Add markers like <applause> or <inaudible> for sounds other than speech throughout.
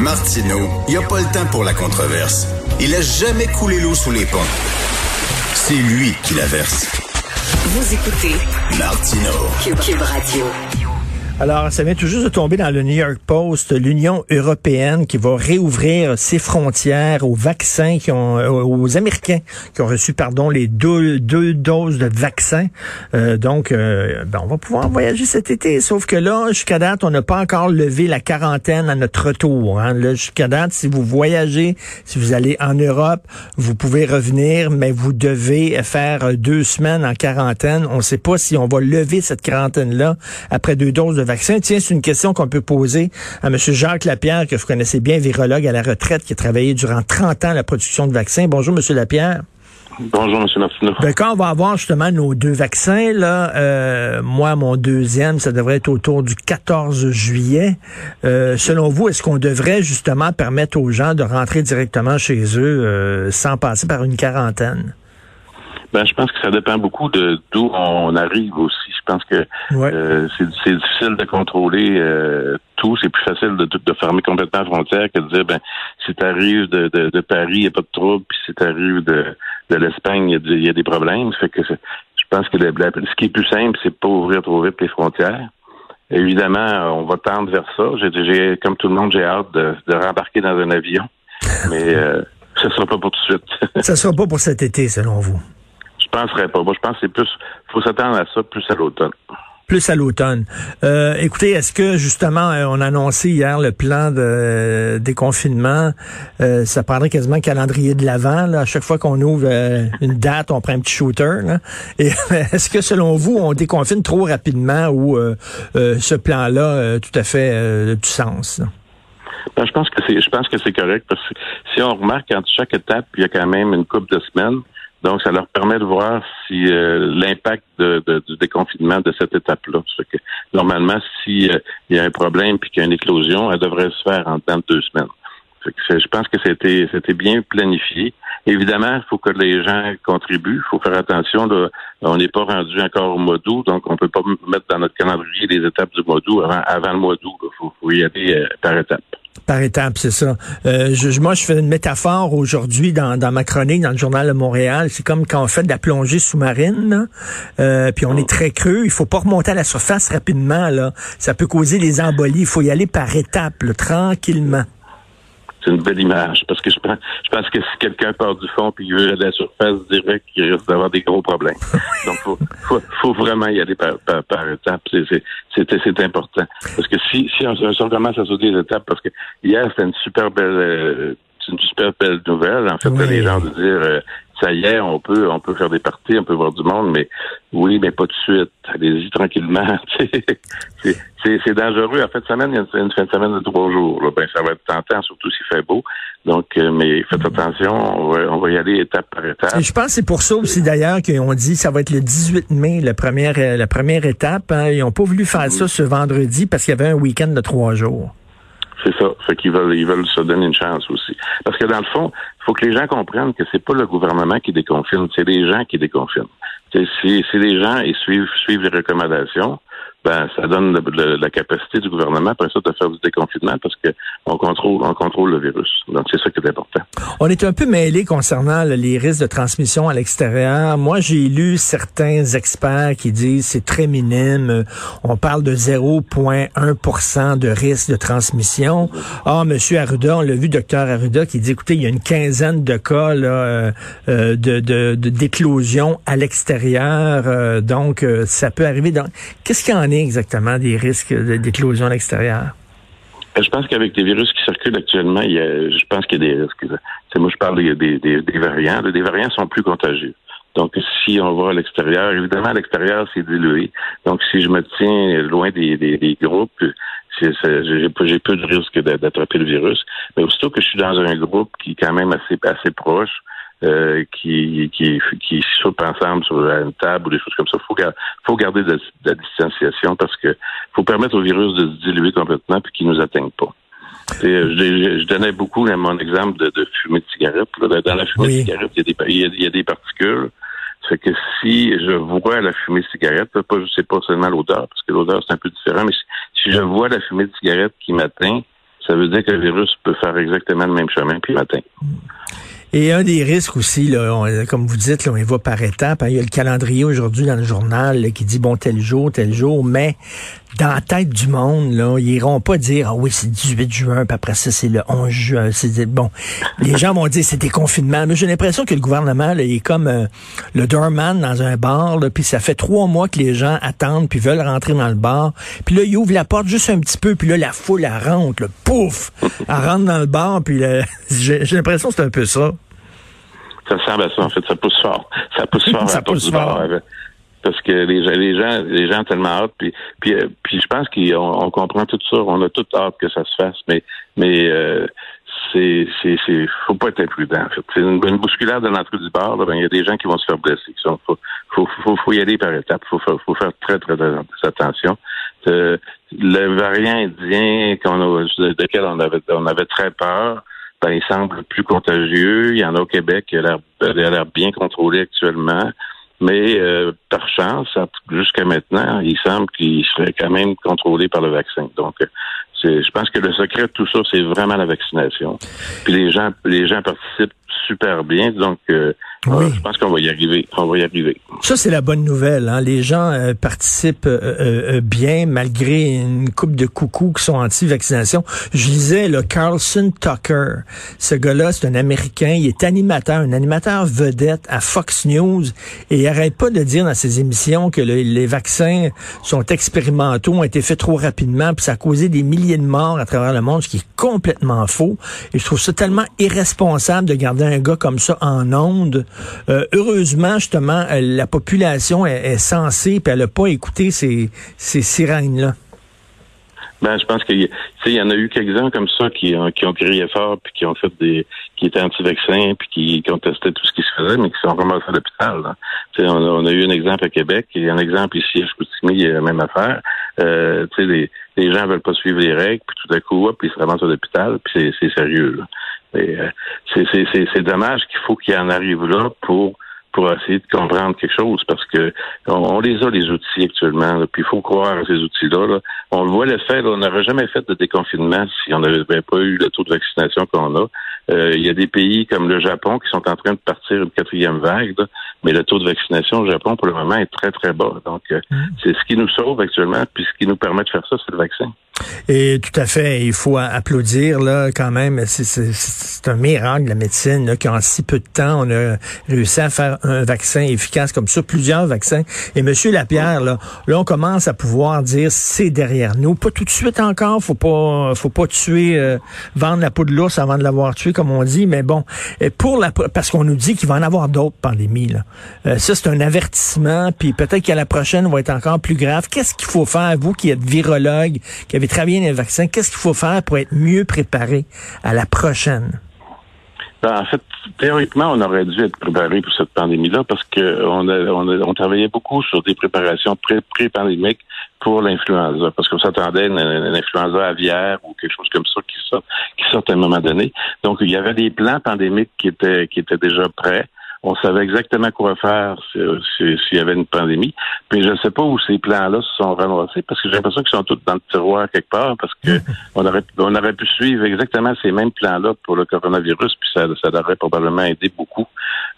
Martineau, il n'y a pas le temps pour la controverse. Il a jamais coulé l'eau sous les ponts. C'est lui qui la verse. Vous écoutez. Cube Radio. Alors, ça vient tout juste de tomber dans le New York Post, l'Union européenne qui va réouvrir ses frontières aux vaccins qui ont, euh, aux Américains qui ont reçu, pardon, les deux, deux doses de vaccins. Euh, donc, euh, ben, on va pouvoir voyager cet été. Sauf que là, jusqu'à date, on n'a pas encore levé la quarantaine à notre retour. Hein. Là, jusqu'à date, si vous voyagez, si vous allez en Europe, vous pouvez revenir, mais vous devez faire deux semaines en quarantaine. On ne sait pas si on va lever cette quarantaine-là après deux doses de vaccin. Tiens, c'est une question qu'on peut poser à M. Jacques Lapierre, que vous connaissez bien, virologue à la retraite, qui a travaillé durant 30 ans à la production de vaccins. Bonjour, M. Lapierre. Bonjour, M. Martineau. Ben, quand on va avoir justement nos deux vaccins, là, euh, moi, mon deuxième, ça devrait être autour du 14 juillet. Euh, selon vous, est-ce qu'on devrait justement permettre aux gens de rentrer directement chez eux euh, sans passer par une quarantaine? Ben, je pense que ça dépend beaucoup de d'où on arrive aussi. Je pense que Ouais. euh, c'est difficile de contrôler euh, tout. C'est plus facile de, de fermer complètement la frontière que de dire ben si tu arrives de, de, de Paris, il n'y a pas de trouble, puis si tu arrives de, de l'Espagne, il y, a des- il y a des problèmes. Fait que je pense que le- la- ce qui est plus simple, c'est de pas ouvrir trop vite les frontières. Évidemment, on va tendre vers ça. J'ai- comme tout le monde, j'ai hâte de, de rembarquer dans un avion, mais euh, ce sera pas pour tout de suite. Ça sera pas pour cet été, selon vous? Je penserais pas. Moi, je pense que c'est plus, faut s'attendre à ça plus à l'automne. Plus à l'automne. Euh, écoutez, est-ce que justement, euh, on a annoncé hier le plan de euh, déconfinement, euh, ça prendrait quasiment un calendrier de l'avant. À chaque fois qu'on ouvre euh, une date, on prend un petit shooter. Là. Et <laughs> est-ce que selon vous, on déconfine trop rapidement ou ce plan-là a tout à fait euh, du sens? là? Ben, je pense que c'est, je pense que c'est correct parce que si on remarque entre chaque étape, il y a quand même une couple de semaines. Donc, ça leur permet de voir si euh, l'impact de, de- du déconfinement de cette étape-là. Normalement, si euh, y a un problème puis qu'il y a une éclosion, elle devrait se faire en temps de deux semaines. Que je pense que c'était bien planifié. Évidemment, il faut que les gens contribuent. Il faut faire attention. Là, on n'est pas rendu encore au mois d'août, donc on peut pas mettre dans notre calendrier les étapes du mois d'août avant, avant le mois d'août. Il faut, faut y aller euh, par étapes. Par étapes, c'est ça. Euh, je, moi, je fais une métaphore aujourd'hui dans, dans ma chronique dans le journal de Montréal. C'est comme quand on fait de la plongée sous-marine. Euh, puis on est très creux. Il faut pas remonter à la surface rapidement. Là. Ça peut causer des embolies. Il faut y aller par étapes, là, tranquillement. C'est une belle image parce que je pense, je pense que si quelqu'un part du fond puis il veut aller à la surface, dirais qu'il risque d'avoir des gros problèmes. <laughs> Donc, faut, faut, faut vraiment y aller par, par, par étapes. C'est, important. Parce que si, si on, si on commence à sauter les étapes, parce que hier, c'était une super belle, euh, c'est une super belle nouvelle. En fait, Oui. les gens de dire, euh, ça y est, on peut, on peut faire des parties, on peut voir du monde, mais oui, mais pas tout de suite. Allez-y tranquillement. <laughs> c'est, dangereux. En fait, semaine, il y a une, une fin de semaine de trois jours. Là. Ben, ça va être tentant, surtout s'il fait beau. Donc, euh, mais faites attention, on va, on va y aller étape par étape. Et je pense que c'est pour ça aussi d'ailleurs qu'ils ont dit ça va être le 18 mai, la première, euh, la première étape. hein. Ils ont pas voulu faire ça ce vendredi parce qu'il y avait un week-end de trois jours. C'est ça. Fait qu'ils veulent, ils veulent se donner une chance aussi. Parce que dans le fond, il faut que les gens comprennent que c'est pas le gouvernement qui déconfine, c'est les gens qui déconfinent. Si, si les gens ils suivent, suivent les recommandations, ben ça donne la capacité du gouvernement après ça de faire du déconfinement parce que on contrôle, on contrôle le virus. Donc c'est ça qui est important. On est un peu mêlé concernant les risques de transmission à l'extérieur. Moi, j'ai lu certains experts qui disent c'est très minime. On parle de 0,1% de risque de transmission. Ah, Monsieur Arruda, on l'a vu, docteur Arruda, qui dit, écoutez, il y a une quinzaine de cas euh, euh, de, d'éclosion à l'extérieur. Euh, donc, ça peut arriver. Qu'est-ce qu'il y en est exactement des risques d'éclosion à l'extérieur? Ben, Je pense qu'avec les virus qui circulent actuellement, il y a, je pense qu'il y a des risques. C'est moi, je parle des, des, des, variants. Les variants sont plus contagieux. Donc, si on va à l'extérieur, évidemment, à l'extérieur, c'est dilué. Donc, si je me tiens loin des, des, des groupes, j'ai peu, de risque d'a- d'attraper le virus. Mais aussitôt que je suis dans un groupe qui est quand même assez, assez proche, euh, qui, qui, qui ensemble sur une table ou des choses comme ça, faut, faut garder de, de la distanciation parce que faut permettre au virus de se diluer complètement puis qu'il nous atteigne pas. Je, je- je donnais beaucoup là, mon exemple de, de fumée de cigarette. là. Dans la fumée Oui. de cigarette, il y, a des, il, y a, il y a des particules. Fait que si je vois la fumée de cigarette, pas, c'est pas seulement l'odeur, parce que l'odeur c'est un peu différent, mais si, si je vois la fumée de cigarette qui m'atteint, ça veut dire que le virus peut faire exactement le même chemin puis matin. Et un des risques aussi, là, comme vous dites, là, on y va par étapes. Hein. Il y a le calendrier aujourd'hui dans le journal qui dit bon tel jour, tel jour, mais dans la tête du monde, là, ils iront pas dire ah oui c'est le 18 juin, puis après ça c'est le 11 juin. C'est bon. Les gens vont dire c'est des confinements. Mais j'ai l'impression que le gouvernement là, il est comme euh, le doorman dans un bar, puis ça fait trois mois que les gens attendent puis veulent rentrer dans le bar. Puis là il ouvre la porte juste un petit peu, puis là la foule elle rentre, pouf, elle rentre dans le bar, puis <laughs> j'ai l'impression que c'est un peu ça. Ça ressemble à ça, en fait. Ça pousse fort. Ça pousse <laughs> fort ça pousse fort. Parce que les, les gens les gens ont tellement hâte puis puis, euh, puis je pense qu'on comprend tout ça on a tout hâte que ça se fasse mais mais euh, c'est c'est c'est faut pas être imprudent en fait c'est une, une bousculade de l'entrée du bar ben il y a des gens qui vont se faire blesser faut faut faut, faut y aller par étapes faut faut faire très très, attention euh, le variant indien qu'on a, lequel on avait on avait très peur ben, il semble plus contagieux. Il y en a au Québec qui a l'air bien contrôlé actuellement. Mais euh, par chance, jusqu'à maintenant, il semble qu'il serait quand même contrôlé par le vaccin. Donc, je pense que le secret de tout ça, c'est vraiment la vaccination. Puis les gens, les gens participent super bien. Donc, euh, oui. je pense qu'on va y arriver. On va y arriver. Ça, c'est la bonne nouvelle. Hein? Les gens euh, participent euh, euh, bien malgré une coupe de coucous qui sont anti-vaccination. Je lisais le Carlson Tucker. Ce gars-là, c'est un Américain. Il est animateur, un animateur vedette à Fox News. Et il arrête pas de dire dans ses émissions que les vaccins sont expérimentaux, ont été faits trop rapidement, puis ça a causé des milliers de morts à travers le monde, ce qui est complètement faux. Et je trouve ça tellement irresponsable de garder un gars comme ça en onde euh, heureusement, justement, euh, la population est, censée, puis elle n'a pas écouté ces, ces sirènes-là. Ben, je pense qu'il y en a eu quelques-uns comme ça qui ont, crié fort puis qui ont fait des qui étaient anti-vaccins puis qui contestaient tout ce qui se faisait, mais qui sont ramassés à l'hôpital. On, on a eu un exemple à Québec et un exemple ici à Chicoutimi, il y a la même affaire. Euh, les, les gens veulent pas suivre les règles, puis tout à coup, hop, ils se ramassent à l'hôpital, puis c'est sérieux. Euh, c'est dommage qu'il faut qu'il en arrive là pour pour essayer de comprendre quelque chose parce que on, les a les outils actuellement puis il faut croire à ces outils-là là. on le voit le fait on n'aurait jamais fait de déconfinement si on n'avait pas eu le taux de vaccination qu'on a euh, il y a des pays comme le Japon qui sont en train de partir une quatrième vague mais le taux de vaccination au Japon pour le moment est très très bas donc euh, mmh. c'est ce qui nous sauve actuellement puis ce qui nous permet de faire ça c'est le vaccin et tout à fait, il faut applaudir là quand même. C'est un miracle la médecine là, qu'en si peu de temps on a réussi à faire un vaccin efficace comme ça, plusieurs vaccins. Et Monsieur Lapierre, là, là on commence à pouvoir dire c'est derrière nous. Pas tout de suite encore, faut pas, faut pas tuer, euh, vendre la peau de l'ours avant de l'avoir tué comme on dit. Mais bon, pour la, parce qu'on nous dit qu'il va en avoir d'autres pandémies là. Euh, ça c'est un avertissement. Puis peut-être qu'à la prochaine va être encore plus grave. Qu'est-ce qu'il faut faire vous qui êtes virologue, qui avez très les vaccins. Qu'est-ce qu'il faut faire pour être mieux préparé à la prochaine? Ben, en fait, théoriquement, on aurait dû être préparé pour cette pandémie-là parce que on, on, travaillait beaucoup sur des préparations pré-pandémiques pour l'influenza, parce qu'on s'attendait à une, influenza aviaire ou quelque chose comme ça qui sort, qui sort à un moment donné. Donc, il y avait des plans pandémiques qui étaient qui étaient déjà prêts. On savait exactement quoi faire s'il y avait une pandémie. Puis je ne sais pas où ces plans-là se sont ramassés parce que j'ai l'impression qu'ils sont tous dans le tiroir quelque part parce que <laughs> on aurait on aurait pu suivre exactement ces mêmes plans-là pour le coronavirus puis ça, ça aurait probablement aidé beaucoup.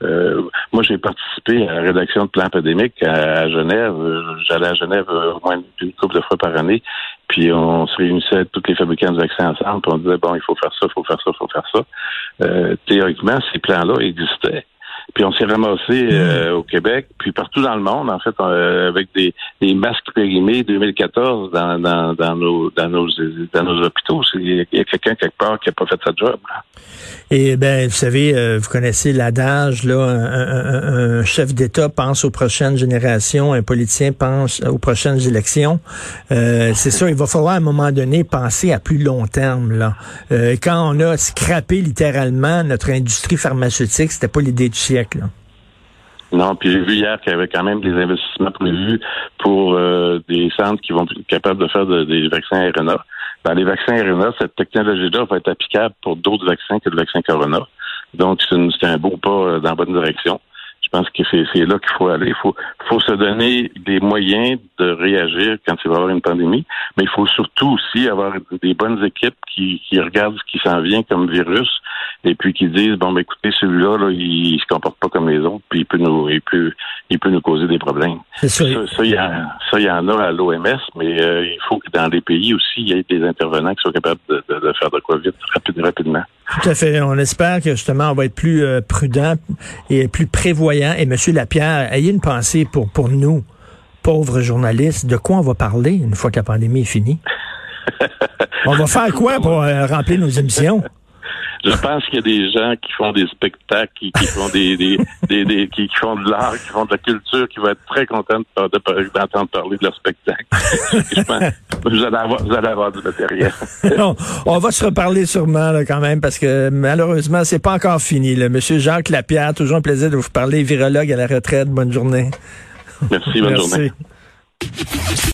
Euh, moi, j'ai participé à la rédaction de plans pandémiques à, Genève. J'allais à Genève au moins une couple de fois par année. Puis on se réunissait tous les fabricants de vaccins ensemble. Puis on disait bon, il faut faire ça, il faut faire ça, il faut faire ça. Euh, théoriquement, ces plans-là existaient. Puis on s'est ramassé euh, au Québec, puis partout dans le monde, en fait, euh, avec des, des, masques périmés 2014 dans, dans, dans, nos, dans, nos, dans nos hôpitaux. Il y a quelqu'un quelque part qui n'a pas fait sa job. Là. Et ben, vous savez, euh, vous connaissez l'adage, là, un, un, chef d'État pense aux prochaines générations, un politicien pense aux prochaines élections. Euh, c'est ça, il va falloir à un moment donné penser à plus long terme. Là. Euh, quand on a scrappé littéralement notre industrie pharmaceutique, c'était pas l'idée du siècle. Non, puis j'ai vu hier qu'il y avait quand même des investissements prévus pour des centres qui vont être capables de faire des vaccins RNA. Les vaccins RNA, cette technologie-là va être applicable pour d'autres vaccins que le vaccin Corona. Donc, c'est un beau pas euh, dans la bonne direction. Je pense que c'est là qu'il faut aller. Il faut, faut se donner des moyens de réagir quand il va y avoir une pandémie, mais il faut surtout aussi avoir des bonnes équipes qui, qui regardent ce qui s'en vient comme virus et puis qui disent bon ben écoutez celui-là là, il, se comporte pas comme les autres puis il peut nous il peut il peut nous causer des problèmes. Ça, ça, il y, ça, y en a à l'OMS, mais euh, il faut que dans les pays aussi il y ait des intervenants qui soient capables de, de, faire de quoi vite rapidement. Tout à fait. On espère que justement on va être plus euh, prudent et plus prévoyant. Et Monsieur Lapierre, ayez une pensée pour pour nous pauvres journalistes. De quoi on va parler une fois que la pandémie est finie? <laughs> on va faire quoi pour euh, remplir nos émissions? Je pense qu'il y a des gens qui font des spectacles, qui, font des, des, des, qui, font de l'art, qui font de la culture, qui vont être très contents d'entendre parler de leur spectacle. je pense, vous allez avoir, vous allez avoir du matériel. on va se reparler sûrement là, quand même parce que malheureusement c'est pas encore fini. Là. Monsieur Jacques Lapierre, toujours un plaisir de vous parler, virologue à la retraite. Bonne journée. Merci, bonne journée.